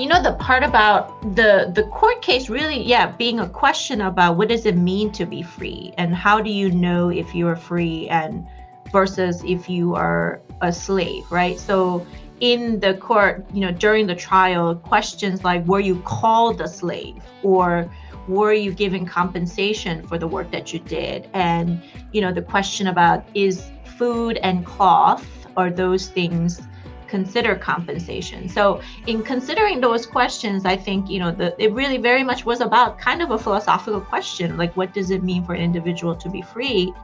you know the part about the the court case really yeah being a question about what does it mean to be free and how do you know if you are free and versus if you are a slave right? So in the court you know during the trial questions like were you called a slave or were you given compensation for the work that you did? And you know the question about is food and cloth are those things consider compensation. So in considering those questions, I think, you know, the, it really very much was about kind of a philosophical question, like what does it mean for an individual to be free?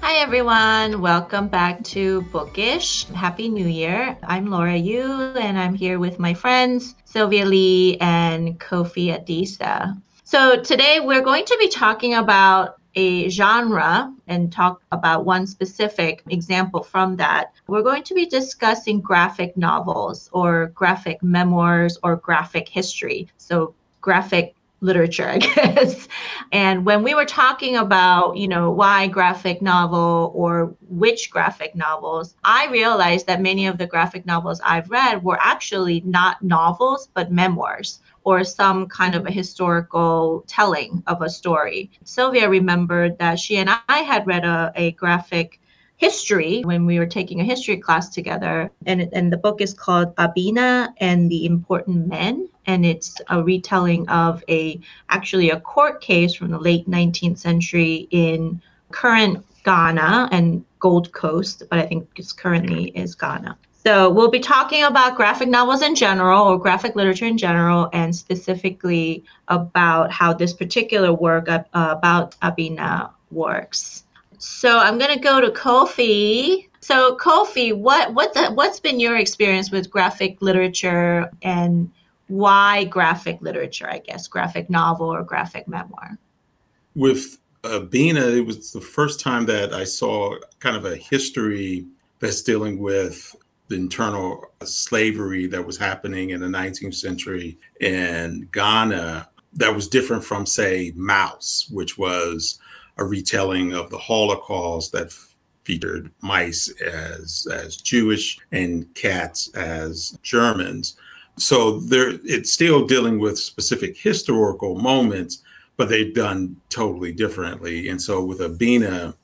Hi everyone, welcome back to Bookish. Happy New Year. I'm Laura Yu and I'm here with my friends Sylvia Lee and Kofi Adisa. So today we're going to be talking about a genre and talk about one specific example from that, we're going to be discussing graphic novels or graphic memoirs or graphic history. So, graphic literature, I guess. And when we were talking about, you know, why graphic novel or which graphic novels, I realized that many of the graphic novels I've read were actually not novels, but memoirs or some kind of a historical telling of a story. Sylvia remembered that she and I had read a, a graphic history when we were taking a history class together. And, and the book is called Abina and the Important Men. And it's a retelling of a actually a court case from the late 19th century in current Ghana and Gold Coast, but I think it's currently is Ghana. So we'll be talking about graphic novels in general or graphic literature in general, and specifically about how this particular work uh, about Abina works. So I'm going to go to Kofi. So Kofi, what what the, what's been your experience with graphic literature and why graphic literature? I guess graphic novel or graphic memoir. With Abina, it was the first time that I saw kind of a history that's dealing with the internal slavery that was happening in the 19th century in Ghana that was different from, say, Maus, which was a retelling of the Holocaust that featured mice as as Jewish and cats as Germans. So there, it's still dealing with specific historical moments, but they've done totally differently. And so with Abina,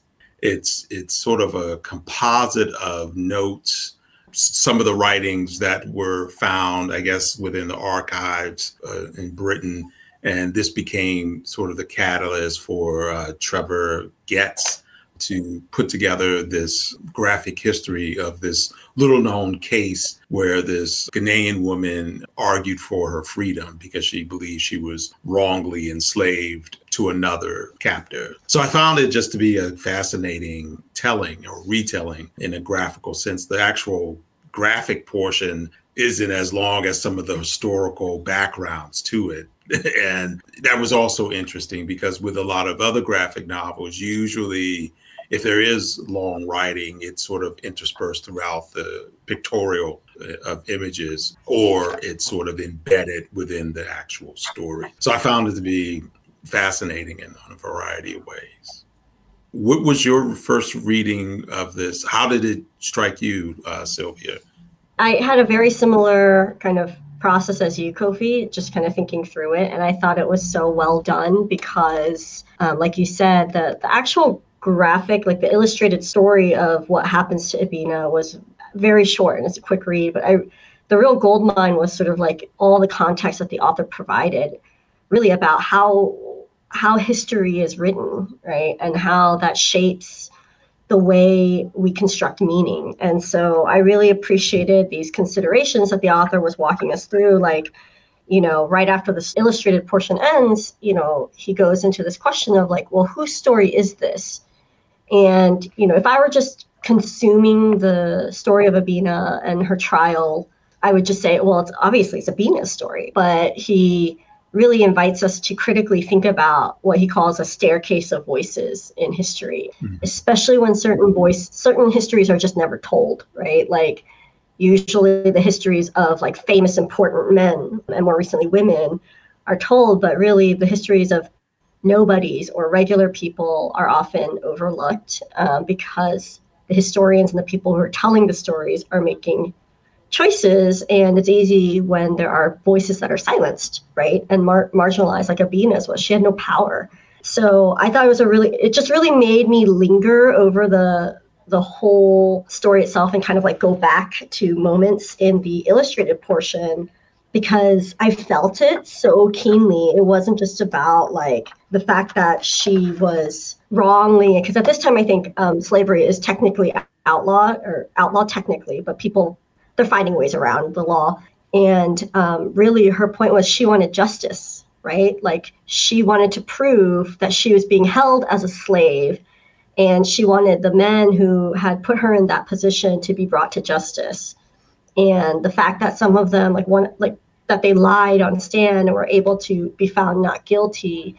it's it's sort of a composite of notes some of the writings that were found, I guess, within the archives uh, in Britain. And this became sort of the catalyst for uh, Trevor Getz to put together this graphic history of this little known case where this Ghanaian woman argued for her freedom because she believed she was wrongly enslaved to another captor. So I found it just to be a fascinating telling or retelling in a graphical sense. The actual graphic portion isn't as long as some of the historical backgrounds to it. and that was also interesting because with a lot of other graphic novels, usually if there is long writing, it's sort of interspersed throughout the pictorial uh, of images, or it's sort of embedded within the actual story. So I found it to be fascinating in a variety of ways. What was your first reading of this? How did it strike you, uh, Sylvia? I had a very similar kind of process as you, Kofi, just kind of thinking through it. And I thought it was so well done because, um, like you said, the, the actual graphic, like the illustrated story of what happens to Abina was very short and it's a quick read. But I, the real gold mine was sort of like all the context that the author provided, really about how how history is written, right, and how that shapes the way we construct meaning. And so I really appreciated these considerations that the author was walking us through. Like, you know, right after this illustrated portion ends, you know, he goes into this question of like, well, whose story is this? And, you know, if I were just consuming the story of Abina and her trial, I would just say, well, it's obviously it's Abina's story. But he really invites us to critically think about what he calls a staircase of voices in history, mm-hmm. especially when certain voice certain histories are just never told, right? Like usually the histories of like famous important men and more recently women are told, but really the histories of nobodies or regular people are often overlooked um, because the historians and the people who are telling the stories are making choices and it's easy when there are voices that are silenced right and mar- marginalized like abina's was she had no power. So i thought it was a really it just really made me linger over the the whole story itself and kind of like go back to moments in the illustrated portion because I felt it so keenly. It wasn't just about like the fact that she was wrongly, because at this time I think um, slavery is technically outlawed or outlawed technically, but people they're finding ways around the law. And um, really, her point was she wanted justice, right? Like she wanted to prove that she was being held as a slave, and she wanted the men who had put her in that position to be brought to justice. And the fact that some of them, like one, like that they lied on stand and were able to be found not guilty,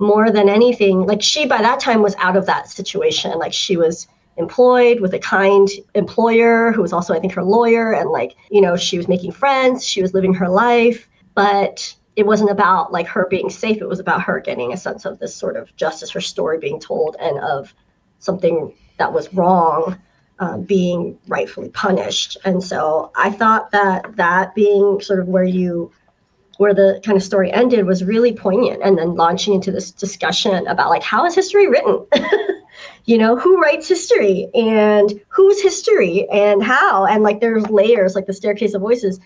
more than anything, like she by that time was out of that situation. Like she was employed with a kind employer who was also, I think, her lawyer. And like, you know, she was making friends, she was living her life. But it wasn't about like her being safe. It was about her getting a sense of this sort of justice, her story being told, and of something that was wrong uh, being rightfully punished. And so I thought that that being sort of where you where the kind of story ended was really poignant and then launching into this discussion about like how is history written? You know who writes history and whose history and how? And like there's layers like the staircase of voices.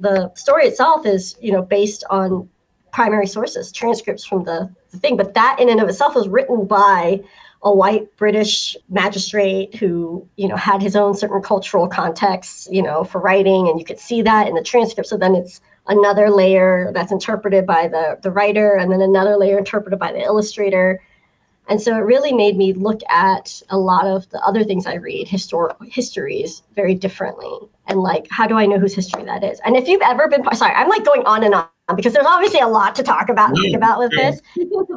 The story itself is you know based on primary sources transcripts from the, the thing but that in and of itself was written by a white british magistrate who you know had his own certain cultural context you know for writing and you could see that in the transcript so then it's another layer that's interpreted by the the writer and then another layer interpreted by the illustrator and so it really made me look at a lot of the other things I read, historical histories, very differently. And like, how do I know whose history that is? And if you've ever been, sorry, I'm like going on and on because there's obviously a lot to talk about, think about with this.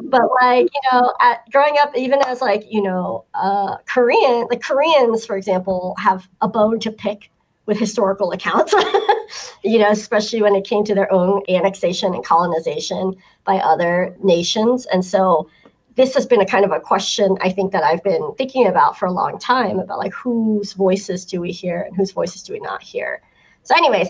but like, you know, at, growing up, even as like, you know, uh, Korean, the Koreans, for example, have a bone to pick with historical accounts, you know, especially when it came to their own annexation and colonization by other nations. And so, this has been a kind of a question I think that I've been thinking about for a long time about like whose voices do we hear and whose voices do we not hear. So, anyways,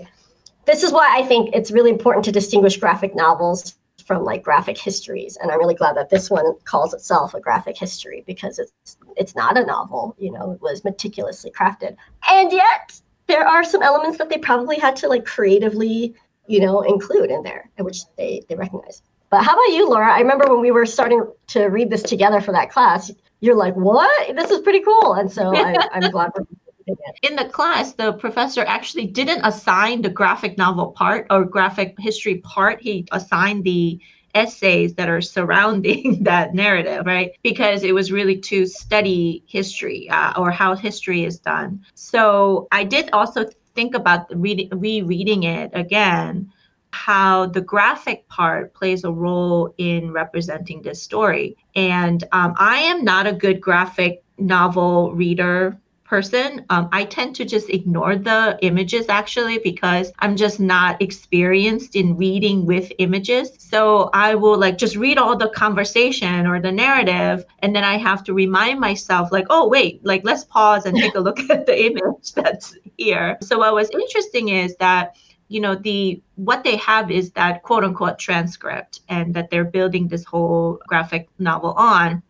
this is why I think it's really important to distinguish graphic novels from like graphic histories. And I'm really glad that this one calls itself a graphic history because it's it's not a novel, you know, it was meticulously crafted. And yet there are some elements that they probably had to like creatively, you know, include in there, which they they recognize. But how about you, Laura? I remember when we were starting to read this together for that class, you're like, what? This is pretty cool. And so I, am glad we're in the class, the professor actually didn't assign the graphic novel part or graphic history part. He assigned the essays that are surrounding that narrative, right? Because it was really to study history uh, or how history is done. So I did also think about reading, rereading it again how the graphic part plays a role in representing this story. And um, I am not a good graphic novel reader person. Um, I tend to just ignore the images actually because I'm just not experienced in reading with images. So I will like just read all the conversation or the narrative, and then I have to remind myself, like, oh, wait, like let's pause and take a look at the image that's here. So what was interesting is that you know the what they have is that quote unquote transcript and that they're building this whole graphic novel on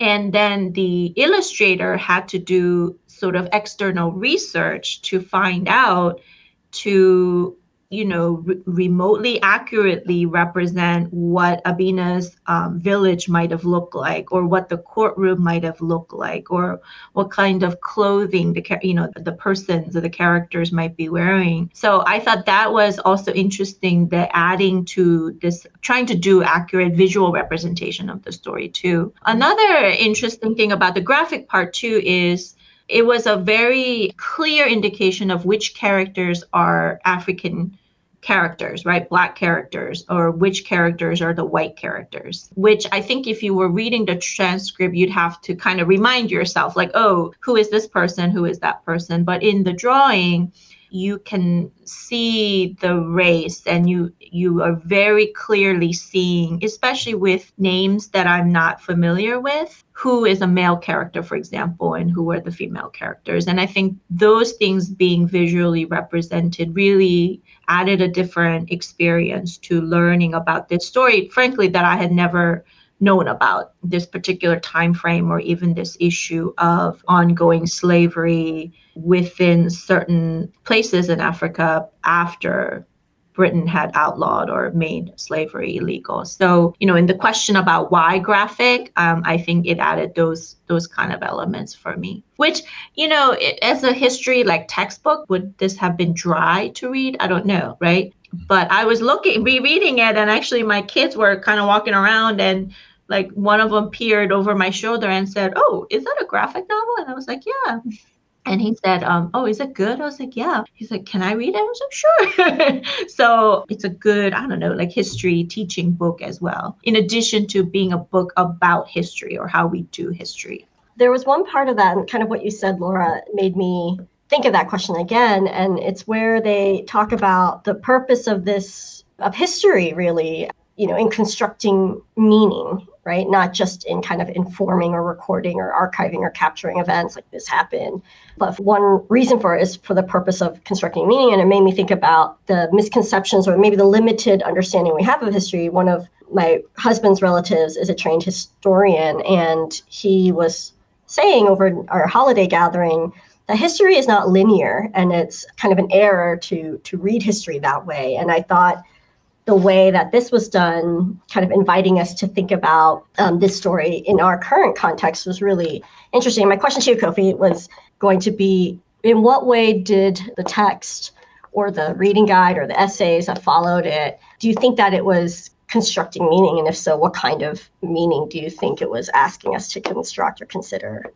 and then the illustrator had to do sort of external research to find out to you know, re- remotely accurately represent what Abina's um, village might have looked like, or what the courtroom might have looked like, or what kind of clothing the you know the persons or the characters might be wearing. So I thought that was also interesting. That adding to this, trying to do accurate visual representation of the story too. Another interesting thing about the graphic part too is it was a very clear indication of which characters are African characters, right? Black characters, or which characters are the white characters. Which I think if you were reading the transcript, you'd have to kind of remind yourself, like, oh, who is this person? Who is that person? But in the drawing, you can see the race and you you are very clearly seeing especially with names that i'm not familiar with who is a male character for example and who are the female characters. And i think those things being visually represented really added a different experience to learning about this story frankly that i had never known about this particular time frame or even this issue of ongoing slavery within certain places in Africa after Britain had outlawed or made slavery illegal. So, you know, in the question about why graphic, um, I think it added those those kind of elements for me. Which, you know, it, as a history like textbook, would this have been dry to read? I don't know, right? But I was looking, rereading it, and actually my kids were kind of walking around and like one of them peered over my shoulder and said, "Oh, is that a graphic novel?" And I was like, "Yeah." And he said, um, "Oh, is it good?" I was like, "Yeah." He's like, "Can I read it?" I was like, "Sure." so it's a good, I don't know, like history teaching book as well. In addition to being a book about history or how we do history. There was one part of that, and kind of what you said, Laura, made me think of that question again. And it's where they talk about the purpose of this of history, really, you know, in constructing meaning right? Not just in kind of informing or recording or archiving or capturing events like this happened. But one reason for it is for the purpose of constructing meaning. And it made me think about the misconceptions or maybe the limited understanding we have of history. One of my husband's relatives is a trained historian, and he was saying over our holiday gathering that history is not linear and it's kind of an error to to read history that way. And I thought the way that this was done, kind of inviting us to think about um, this story in our current context was really interesting. My question to you, Kofi, was going to be in what way did the text or the reading guide or the essays that followed it, do you think that it was constructing meaning? And if so, what kind of meaning do you think it was asking us to construct or consider?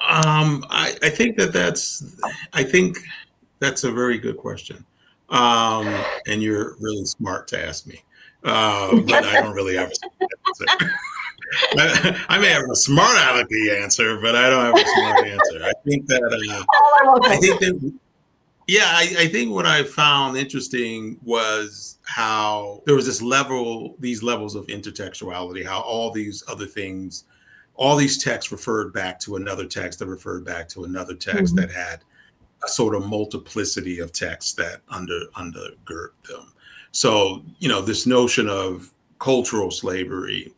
Um, I, I think that that's, I think that's a very good question. Um, and you're really smart to ask me. Uh, but I don't really have a I, I may have a smart alecky answer, but I don't have a smart answer. I think that uh, oh, I think that yeah, I, I, think what I found interesting was how there was this level, these levels of intertextuality, how all these other things, all these texts referred back to another text that referred back to another text mm-hmm. that had a sort of multiplicity of texts that under undergird them. So, you know, this notion of cultural slavery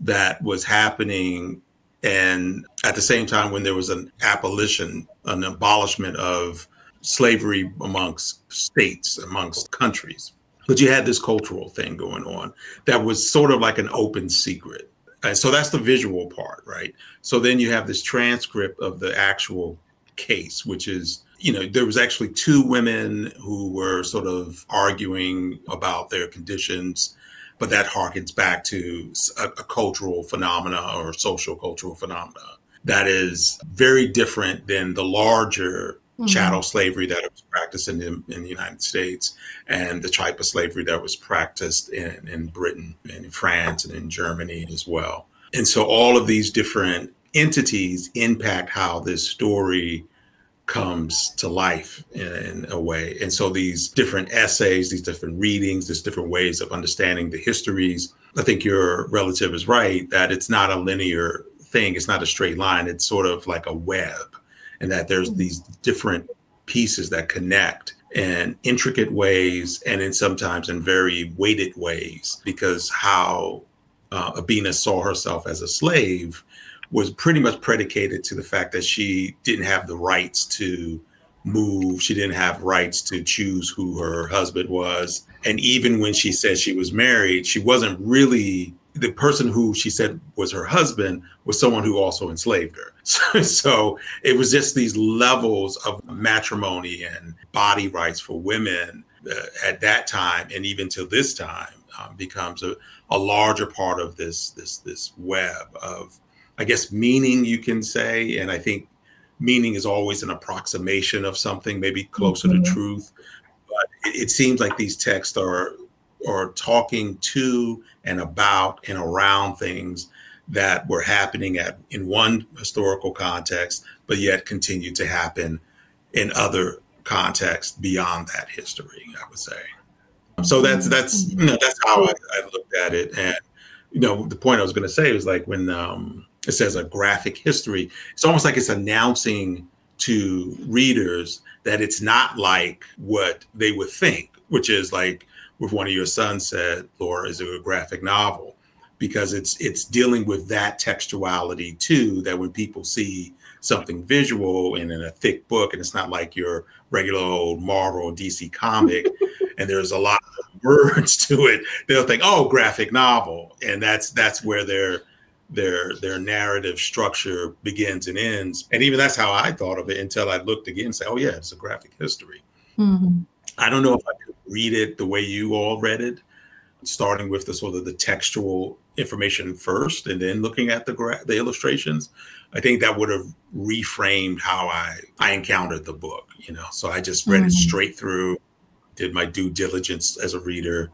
that was happening and at the same time when there was an abolition, an abolishment of slavery amongst states, amongst countries. But you had this cultural thing going on that was sort of like an open secret. And so that's the visual part, right? So then you have this transcript of the actual case, which is you know, there was actually two women who were sort of arguing about their conditions, but that harkens back to a, a cultural phenomena or social cultural phenomena that is very different than the larger mm-hmm. chattel slavery that was practiced in the, in the United States and the type of slavery that was practiced in, in Britain and in France and in Germany as well. And so all of these different entities impact how this story comes to life in, in, a way. And so these different essays, these different readings, these different ways of understanding the histories, I think your relative is right that it's not a linear thing, it's not a straight line, it's sort of like a web, and that there's mm-hmm. these different pieces that connect in intricate ways and in sometimes in very weighted ways because how uh, Abina saw herself as a slave was pretty much predicated to the fact that she didn't have the rights to move. She didn't have rights to choose who her husband was. And even when she said she was married, she wasn't really the person who she said was her husband was someone who also enslaved her. So, so it was just these levels of matrimony and body rights for women uh, at that time, and even till this time, um, becomes a, a larger part of this this this web of I guess, meaning you can say. And I think meaning is always an approximation of something, maybe closer mm-hmm. to truth. But it, it seems like these texts are are talking to and about and around things that were happening at in one historical context, but yet continue to happen in other contexts beyond that history. I would say. So that's that's you know that's how I, I looked at it, and you know the point I was going to say was like when um, it says a graphic history, it's almost like it's announcing to readers that it's not like what they would think, which is like with one of your sons said, Laura, is it a graphic novel? Because it's it's dealing with that textuality too, that when people see something visual and in a thick book, and it's not like your regular old Marvel or DC comic, and there's a lot of words to it, they'll think, oh, graphic novel. And that's that's where they're their their narrative structure begins and ends. And even that's how I thought of it until I looked again and said, oh yeah, it's a graphic history. Mm-hmm. I don't know if I could read it the way you all read it, starting with the sort of the textual information first and then looking at the gra- the illustrations. I think that would have reframed how I I encountered the book. You know, so I just read mm-hmm. it straight through, did my due diligence as a reader,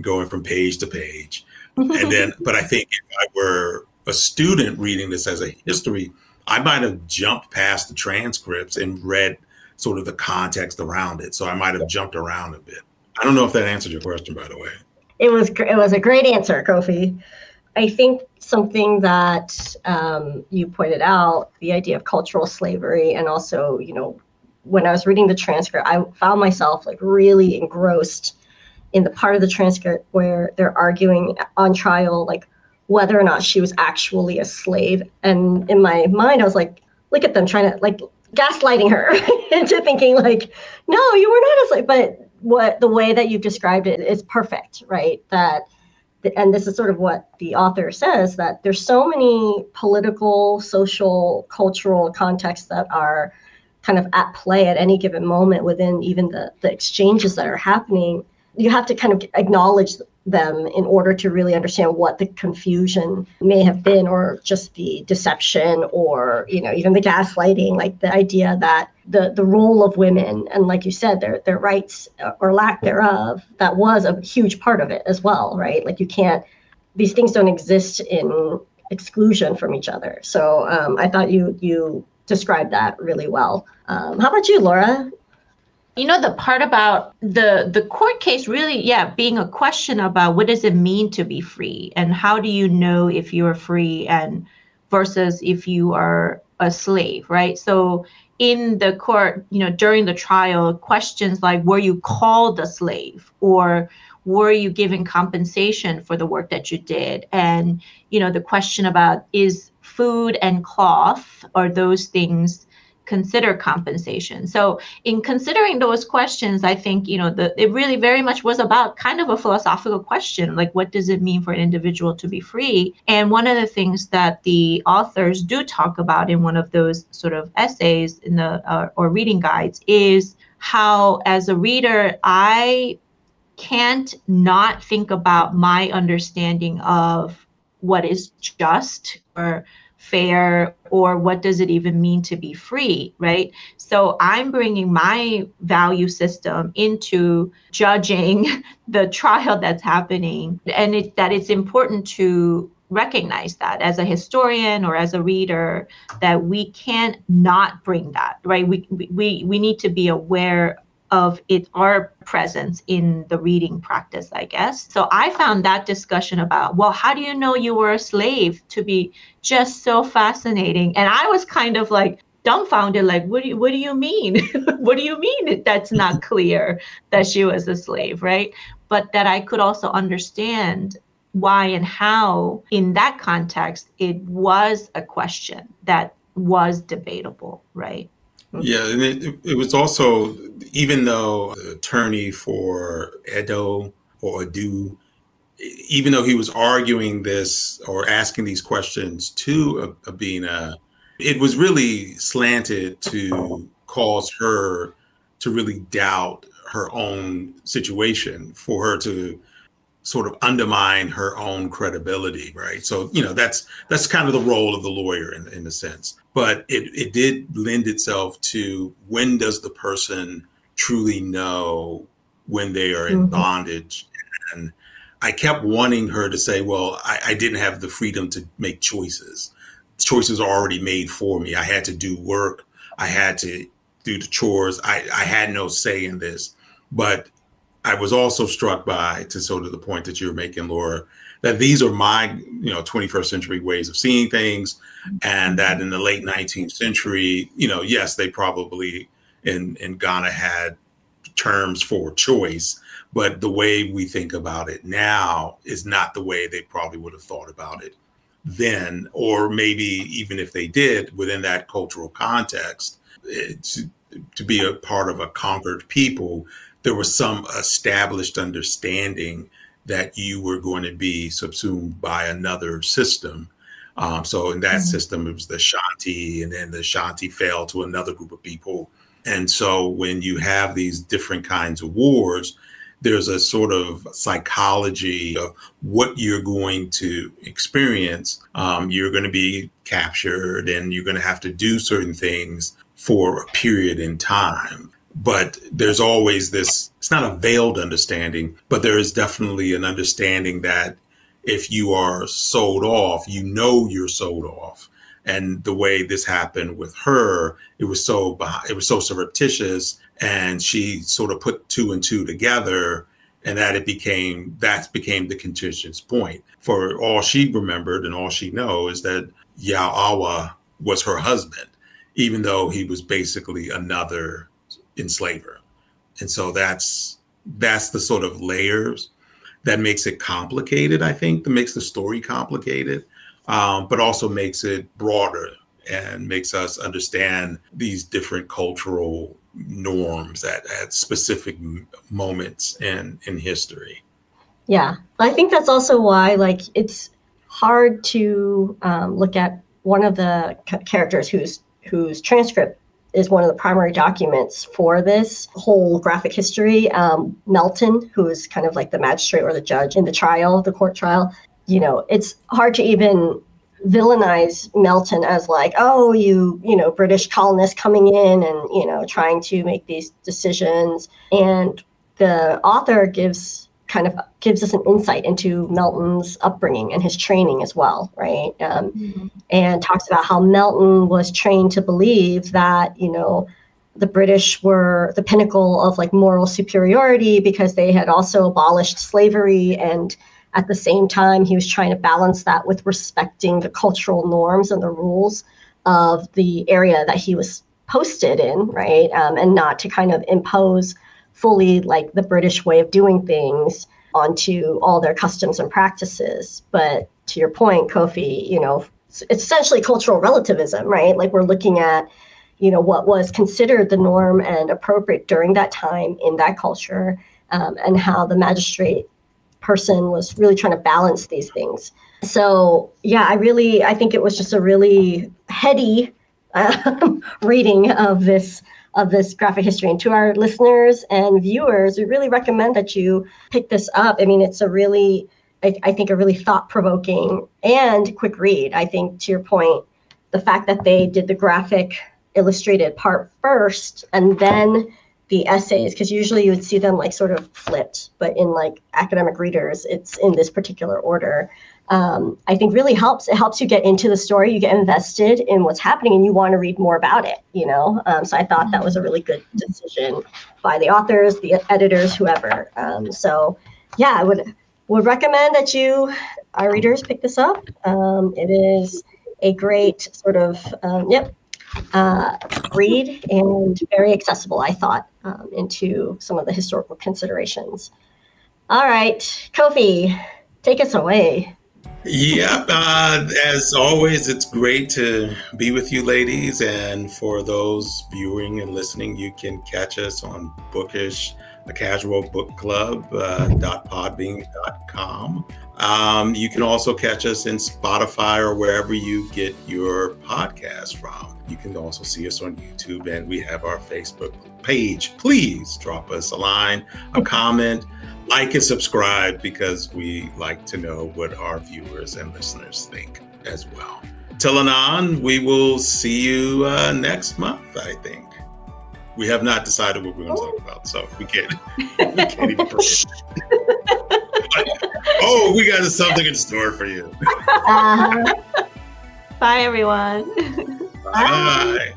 going from page to page. and then, but I think if I were a student reading this as a history, I might have jumped past the transcripts and read sort of the context around it. So I might have jumped around a bit. I don't know if that answered your question, by the way. It was it was a great answer, Kofi. I think something that um, you pointed out, the idea of cultural slavery, and also, you know, when I was reading the transcript, I found myself like really engrossed in the part of the transcript where they're arguing on trial, like whether or not she was actually a slave. And in my mind, I was like, look at them trying to like gaslighting her into thinking like, no, you were not a slave. But what the way that you've described it is perfect, right? That and this is sort of what the author says that there's so many political, social, cultural contexts that are kind of at play at any given moment within even the, the exchanges that are happening. You have to kind of acknowledge them in order to really understand what the confusion may have been or just the deception or you know even the gaslighting like the idea that the the role of women and like you said their their rights or lack thereof that was a huge part of it as well right? Like you can't these things don't exist in exclusion from each other. So um, i thought you you described that really well. Um, how about you laura you know the part about the the court case really yeah being a question about what does it mean to be free and how do you know if you're free and versus if you are a slave right? So in the court you know during the trial questions like were you called a slave or were you given compensation for the work that you did? And you know the question about is food and cloth are those things consider compensation. So in considering those questions, I think, you know, the, it really very much was about kind of a philosophical question, like what does it mean for an individual to be free? And one of the things that the authors do talk about in one of those sort of essays in the uh, or reading guides is how as a reader, I can't not think about my understanding of what is just or fair or what does it even mean to be free right? So i'm bringing my value system into judging the trial that's happening. And it, that it's important to recognize that as a historian or as a reader that we can't not bring that right? We we we need to be aware of it our presence in the reading practice i guess. So i found that discussion about well how do you know you were a slave to be just so fascinating? And i was kind of like dumbfounded like what do you what do you mean? What do you mean that's not clear that she was a slave right? But that i could also understand why and how in that context it was a question that was debatable right yeah, and it, it was also even though the attorney for Edo or Adu, even though he was arguing this or asking these questions to Abina, it was really slanted to cause her to really doubt her own situation, for her to sort of undermine her own credibility, right? So, you know, that's that's kind of the role of the lawyer in, in a sense but it, it did lend itself to when does the person truly know when they are in mm-hmm. bondage and i kept wanting her to say well I, I, didn't have the freedom to make choices choices are already made for me i had to do work i had to do the chores. I, I had no say in this, but I was also struck by, to sort of the point that you're making, Laura, that these are my, you know, 21st century ways of seeing things, and that in the late 19th century, you know, yes, they probably in in Ghana had terms for choice, but the way we think about it now is not the way they probably would have thought about it then, or maybe even if they did within that cultural context, eh, to, to be a part of a conquered people, there was some established understanding that you were going to be subsumed by another system. Um, so in that mm-hmm. system, it was the Shanti, and then the Shanti fell to another group of people. And so when you have these different kinds of wars, there's a sort of psychology of what you're going to experience. Um, you're going to be captured and you're going to have to do certain things for a period in time. But there's always this, it's not a veiled understanding, but there is definitely an understanding that if you are sold off, you know you're sold off. And the way this happened with her, it was so it was so surreptitious and she sort of put two and two together and that it became that became the contentious point for all she remembered and all she knows is that Awa was her husband even though he was basically another enslaver and so that's that's the sort of layers that makes it complicated i think that makes the story complicated um, but also makes it broader and makes us understand these different cultural norms at, at specific moments in in history. Yeah. I think that's also why like it's hard to um, look at one of the characters whose whose transcript is one of the primary documents for this whole graphic history. Um, Melton, who is kind of like the magistrate or the judge in the trial, the court trial, you know, it's hard to even villainize Melton as like, oh, you, you know, British colonists coming in and, you know, trying to make these decisions. And the author gives kind of gives us an insight into Melton's upbringing and his training as well, right? Um, mm-hmm. And talks about how Melton was trained to believe that, you know, the British were the pinnacle of like moral superiority because they had also abolished slavery and at the same time, he was trying to balance that with respecting the cultural norms and the rules of the area that he was posted in, right? Um, and not to kind of impose fully like the British way of doing things onto all their customs and practices. But to your point, Kofi, you know, it's essentially cultural relativism, right? Like we're looking at, you know, what was considered the norm and appropriate during that time in that culture, um, and how the magistrate person was really trying to balance these things. So yeah, I really I think it was just a really heady um, reading of this of this graphic history. And to our listeners and viewers, we really recommend that you pick this up. I mean, it's a really I, I think a really thought provoking and quick read. I think to your point, the fact that they did the graphic illustrated part first and then the essays because usually you would see them like sort of flipped but in like academic readers it's in this particular order um, i think really helps it helps you get into the story you get invested in what's happening and you want to read more about it you know um, so i thought that was a really good decision by the authors the editors whoever um, so yeah i would would recommend that you our readers pick this up um, it is a great sort of um, yep uh, read and very accessible, I thought, um, into some of the historical considerations. All right, Kofi, take us away. Yeah, uh, as always, it's great to be with you, ladies. And for those viewing and listening, you can catch us on Bookish, a casual book club, uh, .podbean.com. Um, you can also catch us in Spotify or wherever you get your podcast from. You can also see us on YouTube and we have our Facebook page. Please drop us a line, a comment, like and subscribe because we like to know what our viewers and listeners think as well. Till anon, we will see you uh, next month, I think. We have not decided what we're going to talk about, so we can't, we can't even oh, we got something in store for you. Uh-huh. Bye, everyone. Bye. Bye.